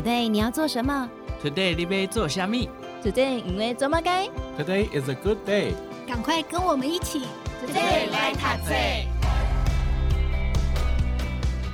Today 你要做什么？Today 你要做虾米？Today 因为做么该？Today is a good day。赶快跟我们一起，Today 来读册。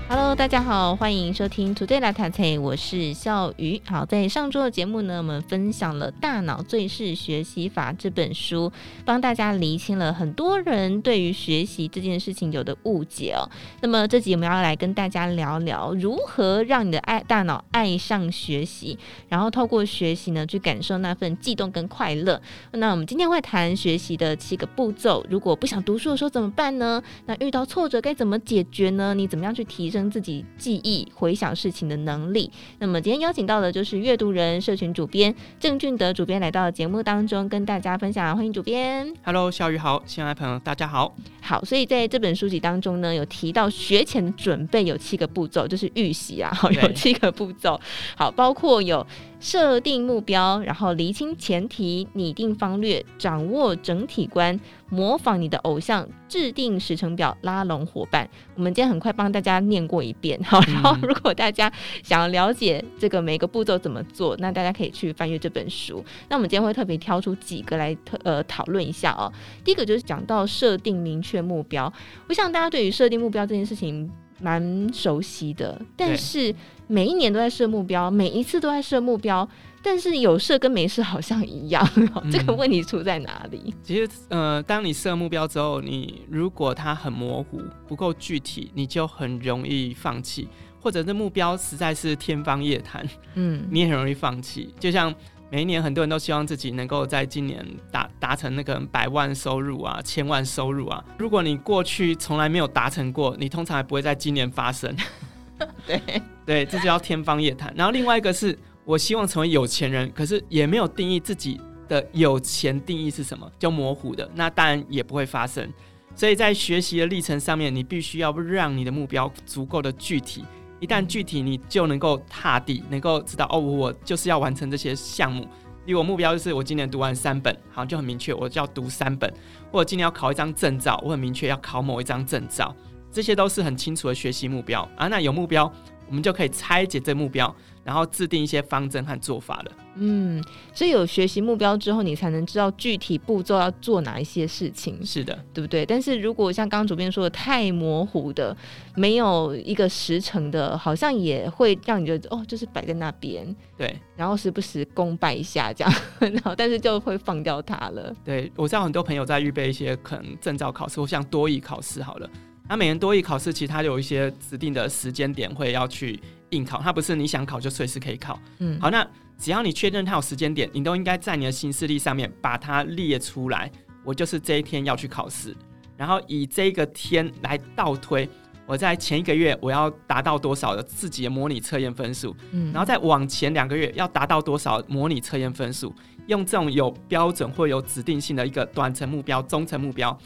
Hello，大家好，欢迎收听 Today 来读册，我是笑鱼。好，在上周的节目呢，我们分享了《大脑最适学习法》这本书，帮大家厘清了很多人对于学习这件事情有的误解哦。那么这集我们要来跟大家聊聊如何让你的爱大脑爱上学习，然后透过学习呢去感受那份悸动跟快乐。那我们今天会谈学习的七个步骤，如果不想读书的时候怎么办呢？那遇到挫折该怎么解决呢？你怎么样去提升？生自己记忆、回想事情的能力。那么今天邀请到的就是阅读人社群主编郑俊德主编来到节目当中，跟大家分享。欢迎主编。Hello，小雨好，亲爱的朋友大家好。好，所以在这本书籍当中呢，有提到学前的准备有七个步骤，就是预习啊，好，有七个步骤。好，包括有。设定目标，然后厘清前提，拟定方略，掌握整体观，模仿你的偶像，制定时程表，拉拢伙伴。我们今天很快帮大家念过一遍，好，然后如果大家想要了解这个每个步骤怎么做，那大家可以去翻阅这本书。那我们今天会特别挑出几个来特呃讨论一下哦。第一个就是讲到设定明确目标，我想大家对于设定目标这件事情。蛮熟悉的，但是每一年都在设目标，每一次都在设目标，但是有设跟没设好像一样，嗯，这个问题出在哪里？其实，呃，当你设目标之后，你如果它很模糊、不够具体，你就很容易放弃，或者这目标实在是天方夜谭，嗯，你也很容易放弃，就像。每一年，很多人都希望自己能够在今年达达成那个百万收入啊、千万收入啊。如果你过去从来没有达成过，你通常还不会在今年发生。对 对，这就叫天方夜谭。然后另外一个是我希望成为有钱人，可是也没有定义自己的有钱定义是什么，就模糊的，那当然也不会发生。所以在学习的历程上面，你必须要让你的目标足够的具体。一旦具体，你就能够踏地，能够知道哦，我就是要完成这些项目。例如我目标就是我今年读完三本，好像就很明确，我就要读三本。或者今年要考一张证照，我很明确要考某一张证照。这些都是很清楚的学习目标啊。那有目标，我们就可以拆解这目标。然后制定一些方针和做法了。嗯，所以有学习目标之后，你才能知道具体步骤要做哪一些事情。是的，对不对？但是如果像刚刚主编说的太模糊的，没有一个时程的，好像也会让你觉得哦，就是摆在那边。对，然后时不时公拜一下这样，然后但是就会放掉它了。对，我知道很多朋友在预备一些可能证照考试，或像多益考试好了。那每年多一考试，其实它有一些指定的时间点会要去应考，它不是你想考就随时可以考。嗯，好，那只要你确认它有时间点，你都应该在你的行事历上面把它列出来。我就是这一天要去考试，然后以这个天来倒推，我在前一个月我要达到多少的自己的模拟测验分数，嗯，然后再往前两个月要达到多少模拟测验分数，用这种有标准或有指定性的一个短程目标、中程目标。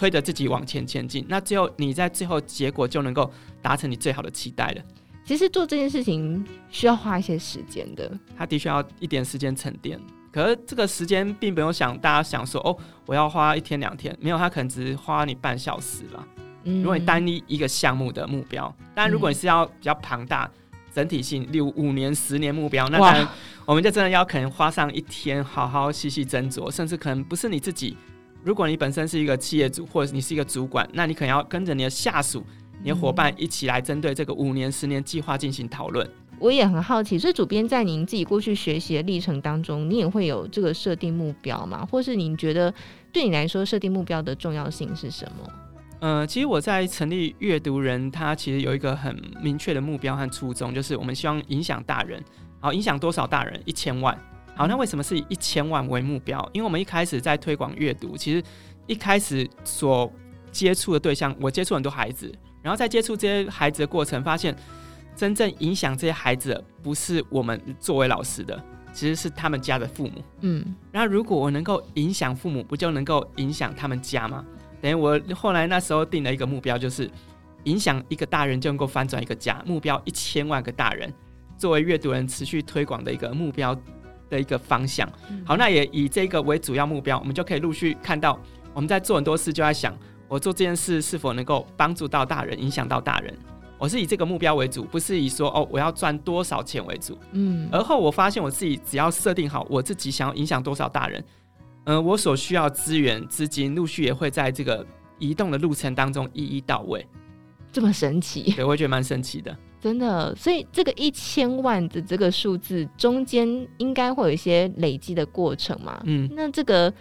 推着自己往前前进，那最后你在最后结果就能够达成你最好的期待了。其实做这件事情需要花一些时间的，他的确要一点时间沉淀。可是这个时间并不用想大家想说哦，我要花一天两天，没有，他可能只是花你半小时了。嗯，如果你单一一个项目的目标，当然如果你是要比较庞大、整体性，例如五年、十年目标，那当然我们就真的要可能花上一天，好好细细斟酌，甚至可能不是你自己。如果你本身是一个企业主，或者你是一个主管，那你可能要跟着你的下属、你的伙伴一起来针对这个五年、十年计划进行讨论。我也很好奇，所以主编在您自己过去学习的历程当中，你也会有这个设定目标吗？或是您觉得对你来说设定目标的重要性是什么？呃，其实我在成立阅读人，他其实有一个很明确的目标和初衷，就是我们希望影响大人，好，影响多少大人？一千万。好，那为什么是以一千万为目标？因为我们一开始在推广阅读，其实一开始所接触的对象，我接触很多孩子，然后在接触这些孩子的过程，发现真正影响这些孩子，不是我们作为老师的，其实是他们家的父母。嗯，然后如果我能够影响父母，不就能够影响他们家吗？等于我后来那时候定了一个目标，就是影响一个大人就能够翻转一个家，目标一千万个大人，作为阅读人持续推广的一个目标。的一个方向，好，那也以这个为主要目标，我们就可以陆续看到，我们在做很多事，就在想，我做这件事是否能够帮助到大人，影响到大人。我是以这个目标为主，不是以说哦我要赚多少钱为主。嗯，而后我发现我自己只要设定好我自己想要影响多少大人，嗯、呃，我所需要资源资金陆续也会在这个移动的路程当中一一到位。这么神奇？对，我觉得蛮神奇的。真的，所以这个一千万的这个数字中间应该会有一些累积的过程嘛？嗯，那这个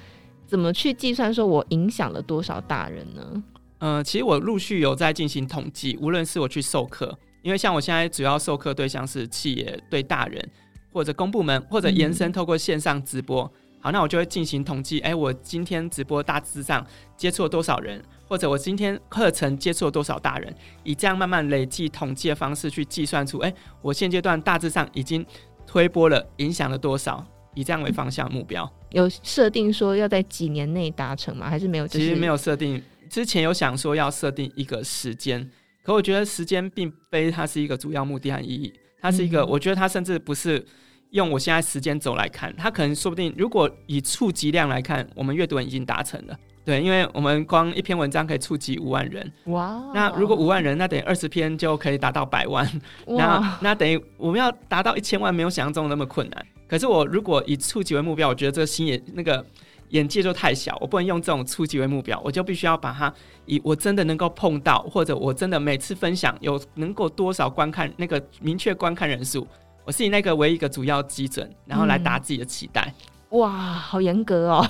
怎么去计算？说我影响了多少大人呢？呃，其实我陆续有在进行统计，无论是我去授课，因为像我现在主要授课对象是企业、对大人或者公部门，或者延伸透过线上直播。嗯、好，那我就会进行统计，哎，我今天直播大致上接触了多少人？或者我今天课程接触了多少大人，以这样慢慢累计统计的方式去计算出，哎，我现阶段大致上已经推波了，影响了多少？以这样为方向目标。有设定说要在几年内达成吗？还是没有？其实没有设定，之前有想说要设定一个时间，可我觉得时间并非它是一个主要目的和意义，它是一个，我觉得它甚至不是用我现在时间轴来看，它可能说不定，如果以触及量来看，我们阅读人已经达成了。对，因为我们光一篇文章可以触及五万人，哇！那如果五万人，那等于二十篇就可以达到百万，那那等于我们要达到一千万，没有想象中那么困难。可是我如果以触及为目标，我觉得这个心眼那个眼界就太小，我不能用这种触及为目标，我就必须要把它以我真的能够碰到，或者我真的每次分享有能够多少观看那个明确观看人数，我是以那个为一个主要基准，然后来达自己的期待。嗯哇，好严格哦！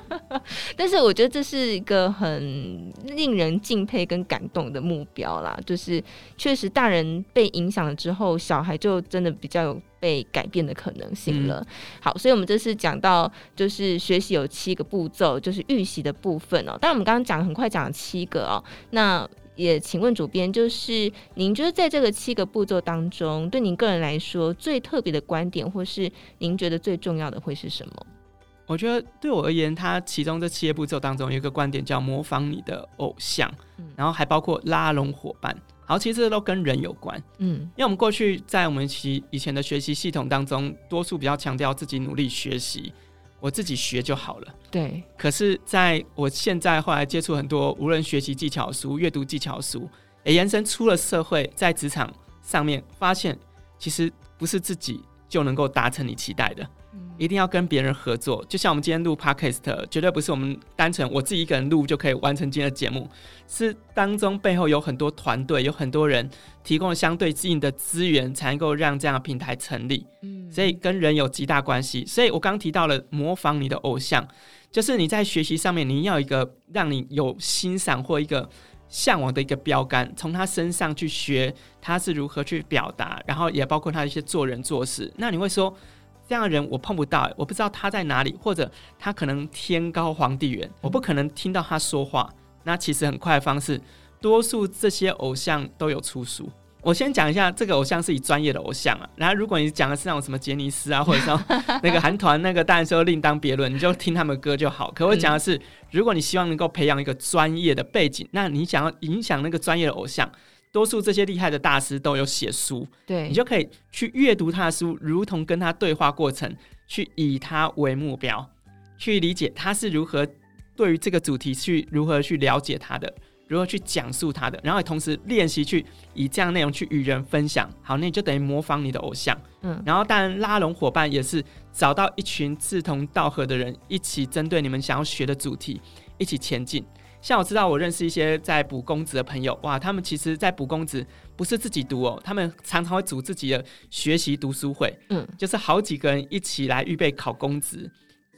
但是我觉得这是一个很令人敬佩跟感动的目标啦。就是确实，大人被影响了之后，小孩就真的比较有被改变的可能性了。嗯、好，所以我们这次讲到就是学习有七个步骤，就是预习的部分哦。但我们刚刚讲很快讲了七个哦，那。也请问主编，就是您觉得在这个七个步骤当中，对您个人来说最特别的观点，或是您觉得最重要的会是什么？我觉得对我而言，它其中这七个步骤当中有一个观点叫模仿你的偶像，嗯、然后还包括拉拢伙伴。好，其实这都跟人有关，嗯，因为我们过去在我们其以前的学习系统当中，多数比较强调自己努力学习。我自己学就好了。对。可是，在我现在后来接触很多，无论学习技巧书、阅读技巧书，也延伸出了社会，在职场上面发现，其实不是自己就能够达成你期待的。一定要跟别人合作，就像我们今天录 Podcast，绝对不是我们单纯我自己一个人录就可以完成今天的节目，是当中背后有很多团队，有很多人提供了相对应的资源，才能够让这样的平台成立。嗯，所以跟人有极大关系。所以我刚刚提到了模仿你的偶像，就是你在学习上面，你要一个让你有欣赏或一个向往的一个标杆，从他身上去学他是如何去表达，然后也包括他一些做人做事。那你会说，这样的人我碰不到，我不知道他在哪里，或者他可能天高皇帝远，我不可能听到他说话。那其实很快的方式，多数这些偶像都有出书。我先讲一下，这个偶像是以专业的偶像啊。然后如果你讲的是那种什么杰尼斯啊，或者说 那个韩团，那个当然说另当别论，你就听他们歌就好。可我讲的是，如果你希望能够培养一个专业的背景，那你想要影响那个专业的偶像。多数这些厉害的大师都有写书，对，你就可以去阅读他的书，如同跟他对话过程，去以他为目标，去理解他是如何对于这个主题去如何去了解他的，如何去讲述他的，然后同时练习去以这样内容去与人分享。好，那你就等于模仿你的偶像，嗯，然后当然拉拢伙伴也是找到一群志同道合的人，一起针对你们想要学的主题一起前进。像我知道，我认识一些在补公职的朋友，哇，他们其实，在补公职不是自己读哦，他们常常会组自己的学习读书会，嗯，就是好几个人一起来预备考公职。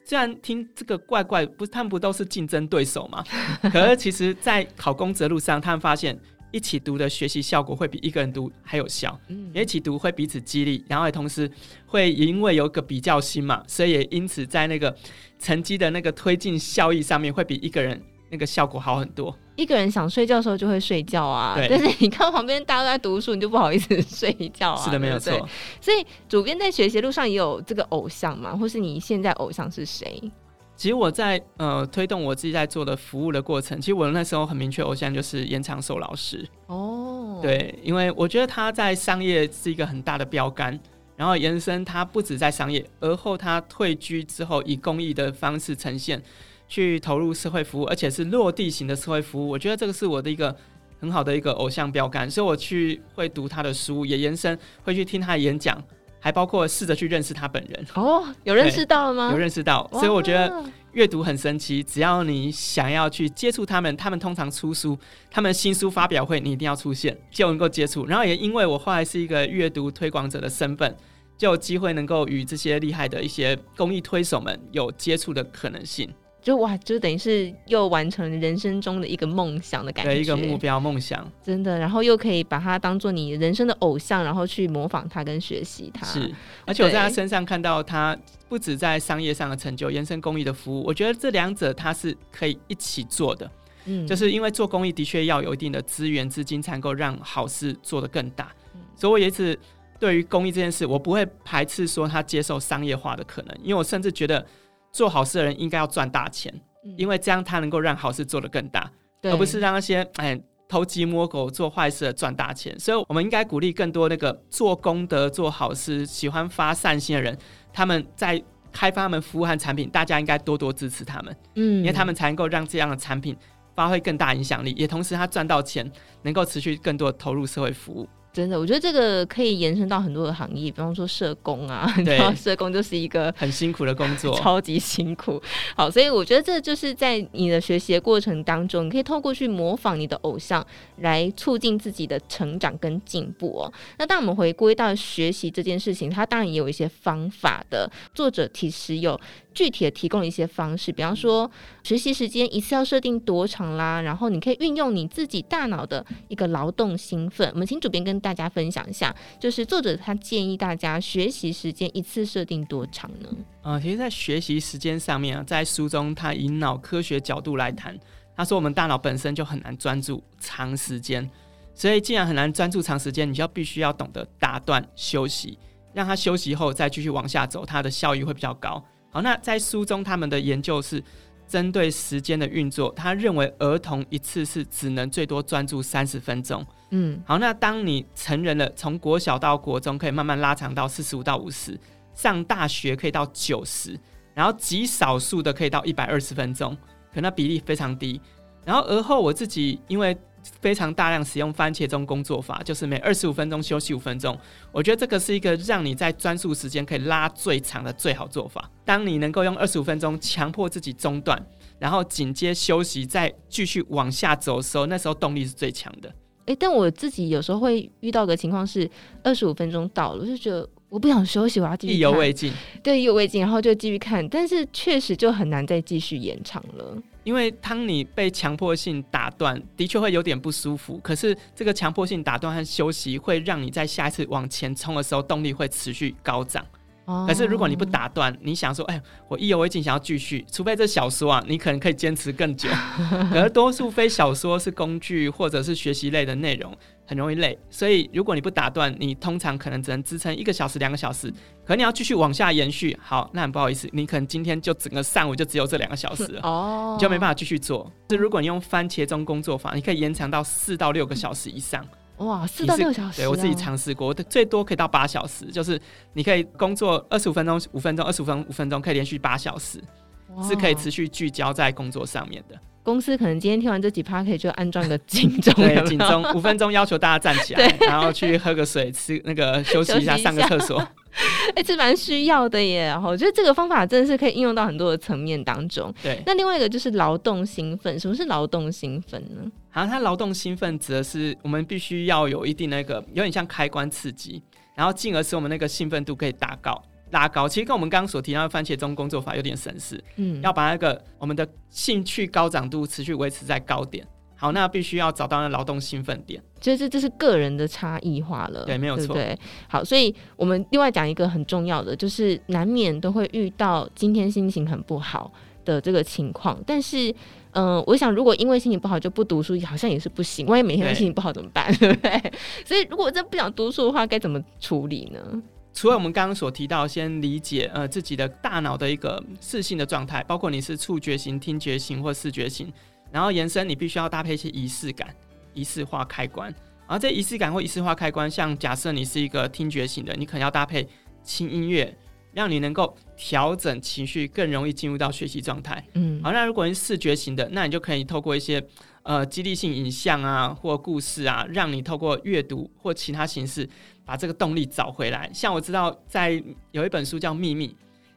虽然听这个怪怪，不，他们不都是竞争对手吗？可是其实，在考公职的路上，他们发现一起读的学习效果会比一个人读还有效，嗯，一起读会彼此激励，然后也同时会因为有个比较心嘛，所以也因此在那个成绩的那个推进效益上面会比一个人。那个效果好很多。一个人想睡觉的时候就会睡觉啊，对但是你看旁边大家都在读书，你就不好意思 睡觉啊。是的，没有错。所以主编在学习路上也有这个偶像嘛？或是你现在偶像是谁？其实我在呃推动我自己在做的服务的过程，其实我那时候很明确，偶像就是严长寿老师。哦，对，因为我觉得他在商业是一个很大的标杆，然后延伸他不止在商业，而后他退居之后以公益的方式呈现。去投入社会服务，而且是落地型的社会服务，我觉得这个是我的一个很好的一个偶像标杆，所以我去会读他的书，也延伸会去听他的演讲，还包括试着去认识他本人。哦，有认识到了吗？有认识到，所以我觉得阅读很神奇。只要你想要去接触他们，他们通常出书，他们新书发表会你一定要出现，就能够接触。然后也因为我后来是一个阅读推广者的身份，就有机会能够与这些厉害的一些公益推手们有接触的可能性。就哇，就等于是又完成人生中的一个梦想的感觉，对，一个目标梦想，真的。然后又可以把它当做你人生的偶像，然后去模仿他跟学习他。是，而且我在他身上看到他不止在商业上的成就，延伸公益的服务，我觉得这两者他是可以一起做的。嗯，就是因为做公益的确要有一定的资源资金，才能够让好事做得更大。嗯，所以我也是对于公益这件事，我不会排斥说他接受商业化的可能，因为我甚至觉得。做好事的人应该要赚大钱，因为这样他能够让好事做得更大，而不是让那些哎偷鸡摸狗做坏事的赚大钱。所以，我们应该鼓励更多那个做功德、做好事、喜欢发善心的人，他们在开发他们服务和产品，大家应该多多支持他们，嗯，因为他们才能够让这样的产品发挥更大影响力，也同时他赚到钱，能够持续更多的投入社会服务。真的，我觉得这个可以延伸到很多的行业，比方说社工啊，然后社工就是一个很辛苦的工作，超级辛苦。好，所以我觉得这就是在你的学习的过程当中，你可以透过去模仿你的偶像，来促进自己的成长跟进步哦。那当我们回归到学习这件事情，它当然也有一些方法的。作者其实有具体的提供一些方式，比方说学习时间一次要设定多长啦，然后你可以运用你自己大脑的一个劳动兴奋。我们请主编跟大家分享一下，就是作者他建议大家学习时间一次设定多长呢？呃，其实，在学习时间上面啊，在书中他以脑科学角度来谈，他说我们大脑本身就很难专注长时间，所以既然很难专注长时间，你就要必须要懂得打断休息，让他休息后再继续往下走，它的效益会比较高。好，那在书中他们的研究是针对时间的运作，他认为儿童一次是只能最多专注三十分钟。嗯，好，那当你成人了，从国小到国中可以慢慢拉长到四十五到五十，上大学可以到九十，然后极少数的可以到一百二十分钟，可那比例非常低。然后而后我自己因为。非常大量使用番茄钟工作法，就是每二十五分钟休息五分钟。我觉得这个是一个让你在专注时间可以拉最长的最好做法。当你能够用二十五分钟强迫自己中断，然后紧接休息，再继续往下走的时候，那时候动力是最强的。诶，但我自己有时候会遇到个情况是，二十五分钟到了，我就觉得。我不想休息，我要继续。意犹未尽，对，意犹未尽，然后就继续看，但是确实就很难再继续延长了。因为当你被强迫性打断，的确会有点不舒服。可是这个强迫性打断和休息，会让你在下一次往前冲的时候，动力会持续高涨。可是如果你不打断，你想说，哎，我意犹未尽，想要继续，除非这小说啊，你可能可以坚持更久。而多数非小说是工具或者是学习类的内容，很容易累。所以如果你不打断，你通常可能只能支撑一个小时、两个小时。可你要继续往下延续，好，那很不好意思，你可能今天就整个上午就只有这两个小时了，哦，你就没办法继续做。是如果你用番茄钟工作法，你可以延长到四到六个小时以上。哇，四到六小时，对，我自己尝试过，最多可以到八小时，就是你可以工作二十五分钟、五分钟、二十五分钟、五分钟，可以连续八小时，是可以持续聚焦在工作上面的。公司可能今天听完这几趴，可以就安装一个警钟，对，警钟 五分钟要求大家站起来，然后去喝个水，吃那个休息一下，上个 厕所。哎、欸，这蛮需要的耶。我觉得这个方法真的是可以应用到很多的层面当中。对，那另外一个就是劳动兴奋，什么是劳动兴奋呢？好像它劳动兴奋指的是我们必须要有一定那个有点像开关刺激，然后进而使我们那个兴奋度可以达高。拉高，其实跟我们刚刚所提到的番茄钟工作法有点神似，嗯，要把那个我们的兴趣高涨度持续维持在高点。好，那必须要找到那劳动兴奋点，其实这这是个人的差异化了，对，没有错。对，好，所以我们另外讲一个很重要的，就是难免都会遇到今天心情很不好的这个情况，但是，嗯、呃，我想如果因为心情不好就不读书，好像也是不行。万一每天都心情不好怎么办？对不对？所以如果真不想读书的话，该怎么处理呢？除了我们刚刚所提到，先理解呃自己的大脑的一个视性的状态，包括你是触觉型、听觉型或视觉型，然后延伸你必须要搭配一些仪式感、仪式化开关。然后这仪式感或仪式化开关，像假设你是一个听觉型的，你可能要搭配轻音乐，让你能够调整情绪，更容易进入到学习状态。嗯，好，那如果你是视觉型的，那你就可以透过一些呃激励性影像啊或故事啊，让你透过阅读或其他形式把这个动力找回来。像我知道在有一本书叫《秘密》。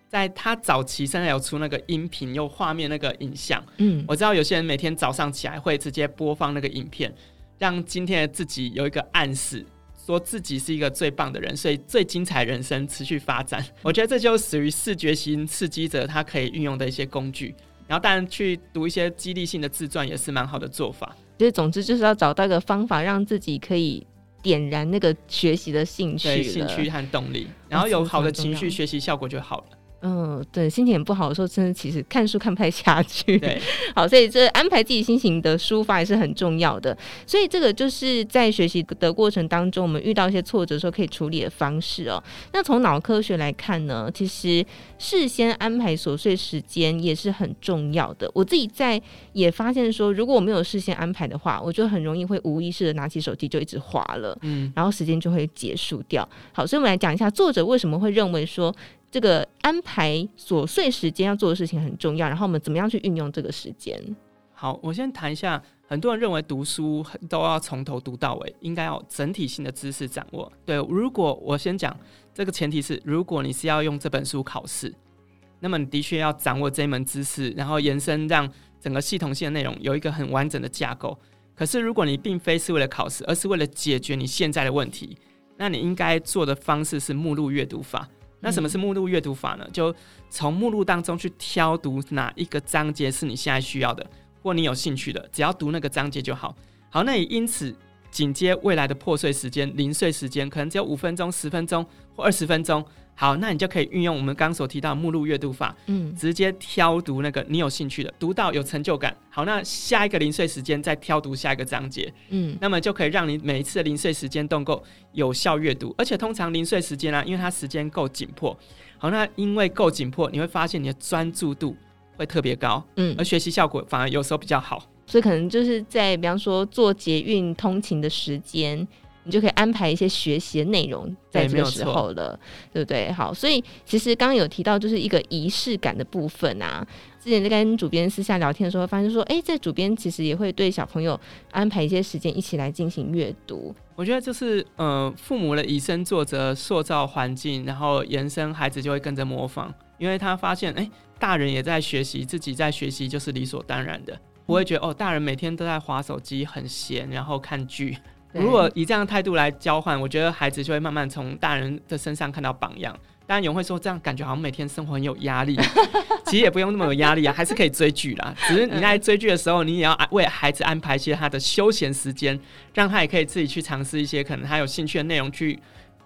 在他早期，现在有出那个音频又画面那个影像，嗯，我知道有些人每天早上起来会直接播放那个影片，让今天的自己有一个暗示，说自己是一个最棒的人，所以最精彩人生持续发展。我觉得这就属于视觉型刺激者他可以运用的一些工具。然后当然去读一些激励性的自传也是蛮好的做法。就是总之就是要找到一个方法，让自己可以点燃那个学习的兴趣、兴趣和动力，然后有好的情绪，学习效果就好了。嗯，对，心情很不好的时候，真的其实看书看不太下去。对，好，所以这安排自己心情的抒发也是很重要的。所以这个就是在学习的过程当中，我们遇到一些挫折的时候可以处理的方式哦。那从脑科学来看呢，其实事先安排琐碎时间也是很重要的。我自己在也发现说，如果我没有事先安排的话，我就很容易会无意识的拿起手机就一直滑了，嗯，然后时间就会结束掉。好，所以我们来讲一下作者为什么会认为说。这个安排琐碎时间要做的事情很重要，然后我们怎么样去运用这个时间？好，我先谈一下。很多人认为读书都要从头读到尾，应该要整体性的知识掌握。对，如果我先讲这个前提是，如果你是要用这本书考试，那么你的确要掌握这一门知识，然后延伸让整个系统性的内容有一个很完整的架构。可是如果你并非是为了考试，而是为了解决你现在的问题，那你应该做的方式是目录阅读法。那什么是目录阅读法呢？就从目录当中去挑读哪一个章节是你现在需要的，或你有兴趣的，只要读那个章节就好。好，那也因此紧接未来的破碎时间、零碎时间，可能只有五分钟、十分钟或二十分钟。好，那你就可以运用我们刚刚所提到的目录阅读法，嗯，直接挑读那个你有兴趣的，读到有成就感。好，那下一个零碎时间再挑读下一个章节，嗯，那么就可以让你每一次的零碎时间都够有效阅读。而且通常零碎时间啊，因为它时间够紧迫，好，那因为够紧迫，你会发现你的专注度会特别高，嗯，而学习效果反而有时候比较好。所以可能就是在比方说做捷运通勤的时间。你就可以安排一些学习的内容在这个时候了，对，不对？好，所以其实刚刚有提到就是一个仪式感的部分啊。之前在跟主编私下聊天的时候，发现说，哎，这主编其实也会对小朋友安排一些时间一起来进行阅读。我觉得就是，呃，父母的以身作则，塑造环境，然后延伸，孩子就会跟着模仿，因为他发现，哎，大人也在学习，自己在学习就是理所当然的，不会觉得哦，大人每天都在划手机，很闲，然后看剧。如果以这样的态度来交换，我觉得孩子就会慢慢从大人的身上看到榜样。当然有人会说，这样感觉好像每天生活很有压力，其实也不用那么有压力啊，还是可以追剧啦。只是你在追剧的时候，你也要为孩子安排一些他的休闲时间，让他也可以自己去尝试一些可能他有兴趣的内容去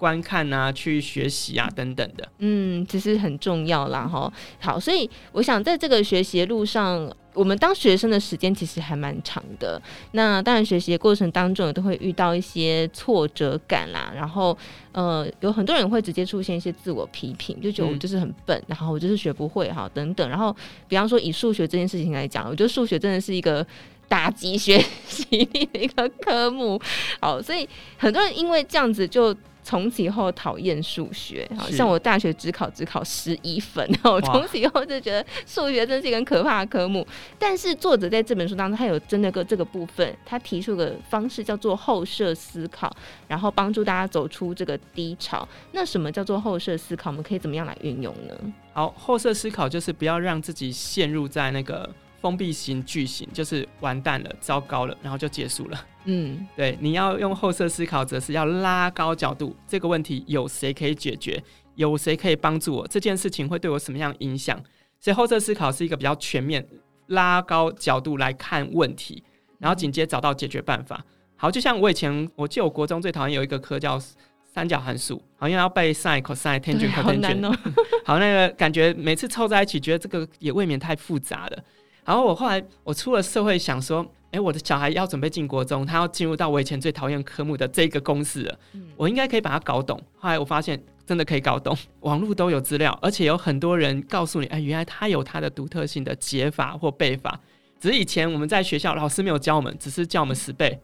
观看啊，去学习啊等等的。嗯，其实很重要啦，哈。好，所以我想在这个学习的路上。我们当学生的时间其实还蛮长的，那当然学习的过程当中也都会遇到一些挫折感啦，然后呃有很多人会直接出现一些自我批评，就觉得我就是很笨，嗯、然后我就是学不会哈等等，然后比方说以数学这件事情来讲，我觉得数学真的是一个打击学习力的一个科目，好，所以很多人因为这样子就。从此以后讨厌数学，好像我大学只考只考十一分，然后从此以后就觉得数学真是一个很可怕的科目。但是作者在这本书当中，他有真的个这个部分，他提出个方式叫做后设思考，然后帮助大家走出这个低潮。那什么叫做后设思考？我们可以怎么样来运用呢？好，后设思考就是不要让自己陷入在那个。封闭型句型就是完蛋了，糟糕了，然后就结束了。嗯，对，你要用后设思考，则是要拉高角度。这个问题有谁可以解决？有谁可以帮助我？这件事情会对我什么样影响？所以后设思考是一个比较全面，拉高角度来看问题，然后紧接找到解决办法。好，就像我以前，我记得我国中最讨厌有一个科叫三角函数，好像要背 sin、cos、tangent、cotangent。好难哦。好，那个感觉每次凑在一起，觉得这个也未免太复杂了。然后我后来我出了社会，想说，哎，我的小孩要准备进国中，他要进入到我以前最讨厌科目的这个公式了，我应该可以把它搞懂。后来我发现真的可以搞懂，网络都有资料，而且有很多人告诉你，哎，原来他有他的独特性的解法或背法，只是以前我们在学校老师没有教我们，只是教我们死背，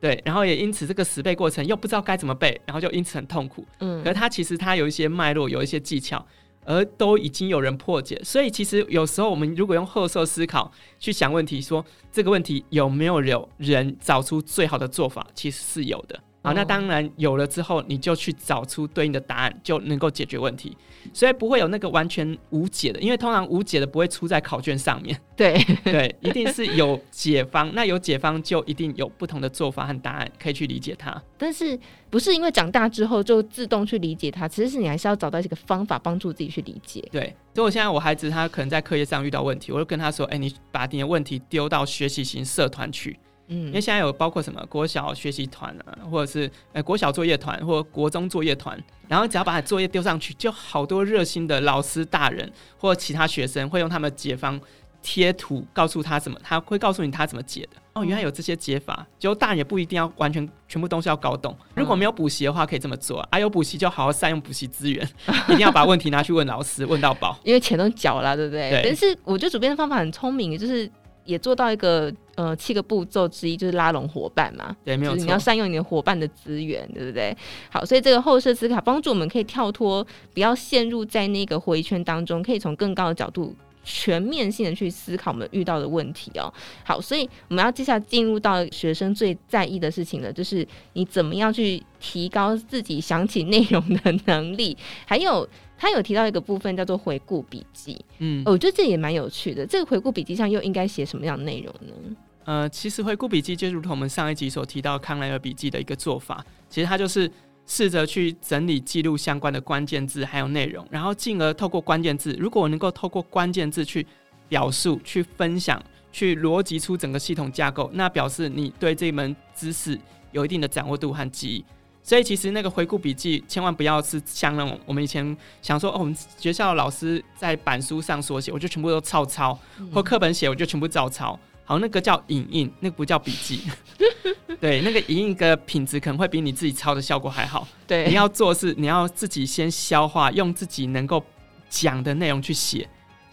对，然后也因此这个死背过程又不知道该怎么背，然后就因此很痛苦。嗯，可是他其实他有一些脉络，有一些技巧。而都已经有人破解。所以其实有时候我们如果用褐色思考去想问题，说这个问题有没有有人找出最好的做法，其实是有的。好，那当然有了之后，你就去找出对应的答案，就能够解决问题。所以不会有那个完全无解的，因为通常无解的不会出在考卷上面。对对，一定是有解方。那有解方就一定有不同的做法和答案可以去理解它。但是不是因为长大之后就自动去理解它？其实是你还是要找到一个方法帮助自己去理解。对，所以我现在我孩子他可能在课业上遇到问题，我就跟他说：“哎，你把你的问题丢到学习型社团去。”嗯，因为现在有包括什么国小学习团啊，或者是呃国小作业团或国中作业团，然后只要把作业丢上去，就好多热心的老师大人或其他学生会用他们的解方贴图告诉他怎么，他会告诉你他怎么解的。哦，原来有这些解法，就大人也不一定要完全全部东西要搞懂。如果没有补习的话，可以这么做啊，有补习就好好善用补习资源，一定要把问题拿去问老师，问到饱。因为钱都缴了，对不对？对。但是我觉得主编的方法很聪明，就是。也做到一个呃七个步骤之一，就是拉拢伙伴嘛。对，没有错。你要善用你的伙伴的资源，对不对？好，所以这个后设思考帮助我们可以跳脱，不要陷入在那个回圈当中，可以从更高的角度。全面性的去思考我们遇到的问题哦。好，所以我们要接下来进入到学生最在意的事情了，就是你怎么样去提高自己想起内容的能力。还有，他有提到一个部分叫做回顾笔记。嗯，我觉得这也蛮有趣的。这个回顾笔记上又应该写什么样的内容呢？呃，其实回顾笔记就如同我们上一集所提到康莱尔笔记的一个做法，其实它就是。试着去整理记录相关的关键字还有内容，然后进而透过关键字，如果我能够透过关键字去表述、去分享、去逻辑出整个系统架构，那表示你对这门知识有一定的掌握度和记忆。所以其实那个回顾笔记千万不要是像那种我们以前想说哦，我们学校的老师在板书上所写，我就全部都照抄，或课本写我就全部照抄。好，那个叫影印，那个不叫笔记。对，那个影印的品质可能会比你自己抄的效果还好。对，你要做的是你要自己先消化，用自己能够讲的内容去写，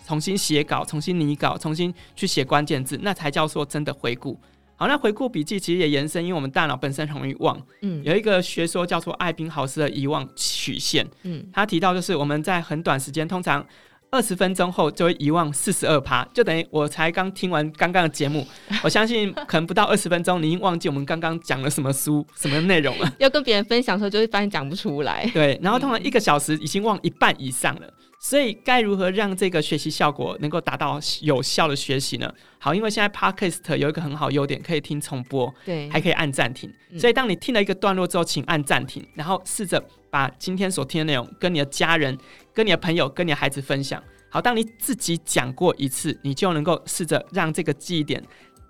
重新写稿，重新拟稿，重新去写关键字，那才叫做真的回顾。好，那回顾笔记其实也延伸，因为我们大脑本身很容易忘。嗯，有一个学说叫做艾宾豪斯的遗忘曲线。嗯，他提到就是我们在很短时间，通常。二十分钟后就会遗忘四十二趴，就等于我才刚听完刚刚的节目，我相信可能不到二十分钟，你已经忘记我们刚刚讲了什么书、什么内容了。要跟别人分享的时候，就会发现讲不出来。对，然后通常一个小时已经忘一半以上了。所以该如何让这个学习效果能够达到有效的学习呢？好，因为现在 Podcast 有一个很好优点，可以听重播，对，还可以按暂停。所以当你听了一个段落之后，请按暂停，然后试着把今天所听的内容跟你的家人。跟你的朋友、跟你的孩子分享。好，当你自己讲过一次，你就能够试着让这个记忆点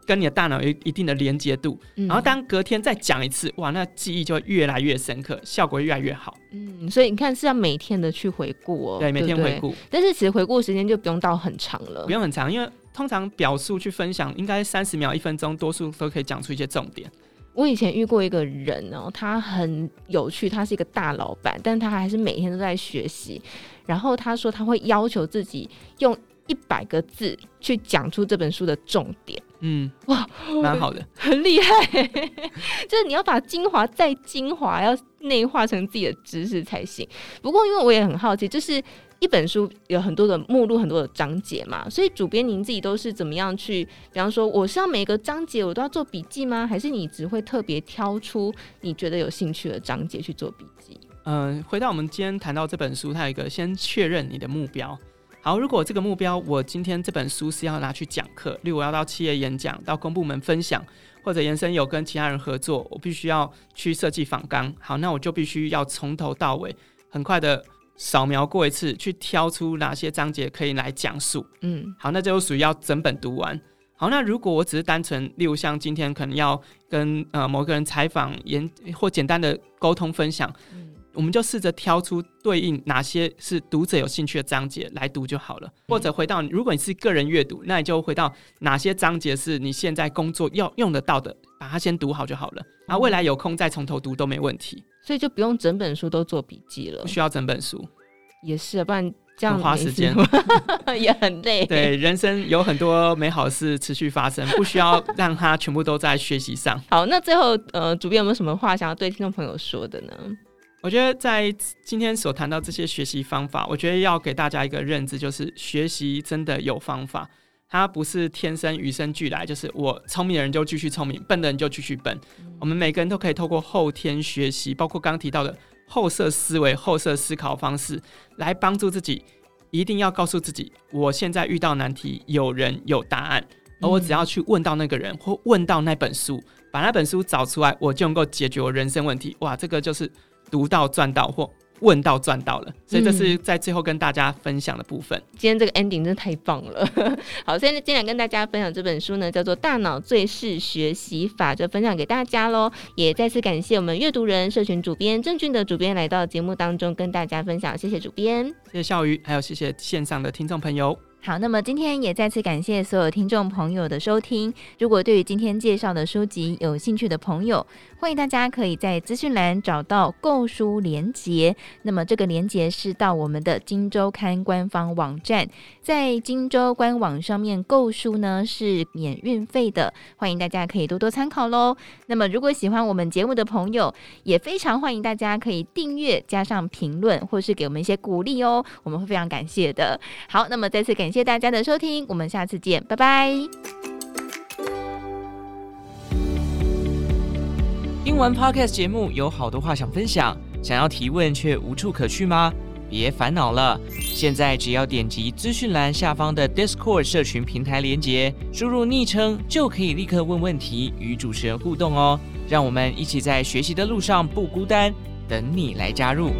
跟你的大脑有一定的连接度。嗯。然后当隔天再讲一次，哇，那记忆就会越来越深刻，效果越来越好。嗯，所以你看是要每天的去回顾哦。对，每天回顾。但是其实回顾时间就不用到很长了。不用很长，因为通常表述去分享，应该三十秒、一分钟，多数都可以讲出一些重点。我以前遇过一个人哦，他很有趣，他是一个大老板，但他还是每天都在学习。然后他说他会要求自己用一百个字去讲出这本书的重点。嗯，哇，蛮好的，很厉害。就是你要把精华再精华，要内化成自己的知识才行。不过因为我也很好奇，就是。一本书有很多的目录，很多的章节嘛，所以主编您自己都是怎么样去？比方说，我是要每个章节我都要做笔记吗？还是你只会特别挑出你觉得有兴趣的章节去做笔记？嗯、回到我们今天谈到这本书，它有一个先确认你的目标。好，如果这个目标我今天这本书是要拿去讲课，例如我要到企业演讲、到公部门分享，或者延伸有跟其他人合作，我必须要去设计访纲。好，那我就必须要从头到尾很快的。扫描过一次，去挑出哪些章节可以来讲述。嗯，好，那这就属于要整本读完。好，那如果我只是单纯，例如像今天可能要跟呃某个人采访、研或简单的沟通分享，嗯，我们就试着挑出对应哪些是读者有兴趣的章节来读就好了。嗯，或者回到，如果你是个人阅读，那你就回到哪些章节是你现在工作要用得到的，把它先读好就好了。然后未来有空再从头读都没问题。所以就不用整本书都做笔记了，不需要整本书，也是，不然这样很花时间，也很累。对，人生有很多美好事持续发生，不需要让它全部都在学习上。好，那最后呃，主编有没有什么话想要对听众朋友说的呢？我觉得在今天所谈到这些学习方法，我觉得要给大家一个认知，就是学习真的有方法，它不是天生与生俱来，就是我聪明的人就继续聪明，笨的人就继续笨。我们每个人都可以透过后天学习，包括刚刚提到的后设思维、后设思考方式，来帮助自己。一定要告诉自己，我现在遇到难题，有人有答案，而我只要去问到那个人，或问到那本书，把那本书找出来，我就能够解决我人生问题。哇，这个就是。读到赚到或问到赚到了，所以这是在最后跟大家分享的部分。嗯、今天这个 ending 真的太棒了。好，现在今天跟大家分享这本书呢，叫做《大脑最适学习法》，就分享给大家喽。也再次感谢我们阅读人社群主编郑俊的主编来到节目当中跟大家分享，谢谢主编，谢谢笑鱼，还有谢谢线上的听众朋友。好，那么今天也再次感谢所有听众朋友的收听。如果对于今天介绍的书籍有兴趣的朋友，欢迎大家可以在资讯栏找到购书连结。那么这个连结是到我们的《金周刊》官方网站，在《金周官网》上面购书呢是免运费的，欢迎大家可以多多参考喽。那么如果喜欢我们节目的朋友，也非常欢迎大家可以订阅、加上评论，或是给我们一些鼓励哦，我们会非常感谢的。好，那么再次感谢大家的收听，我们下次见，拜拜。听完 Podcast 节目，有好多话想分享，想要提问却无处可去吗？别烦恼了，现在只要点击资讯栏下方的 Discord 社群平台连接，输入昵称就可以立刻问问题，与主持人互动哦。让我们一起在学习的路上不孤单，等你来加入。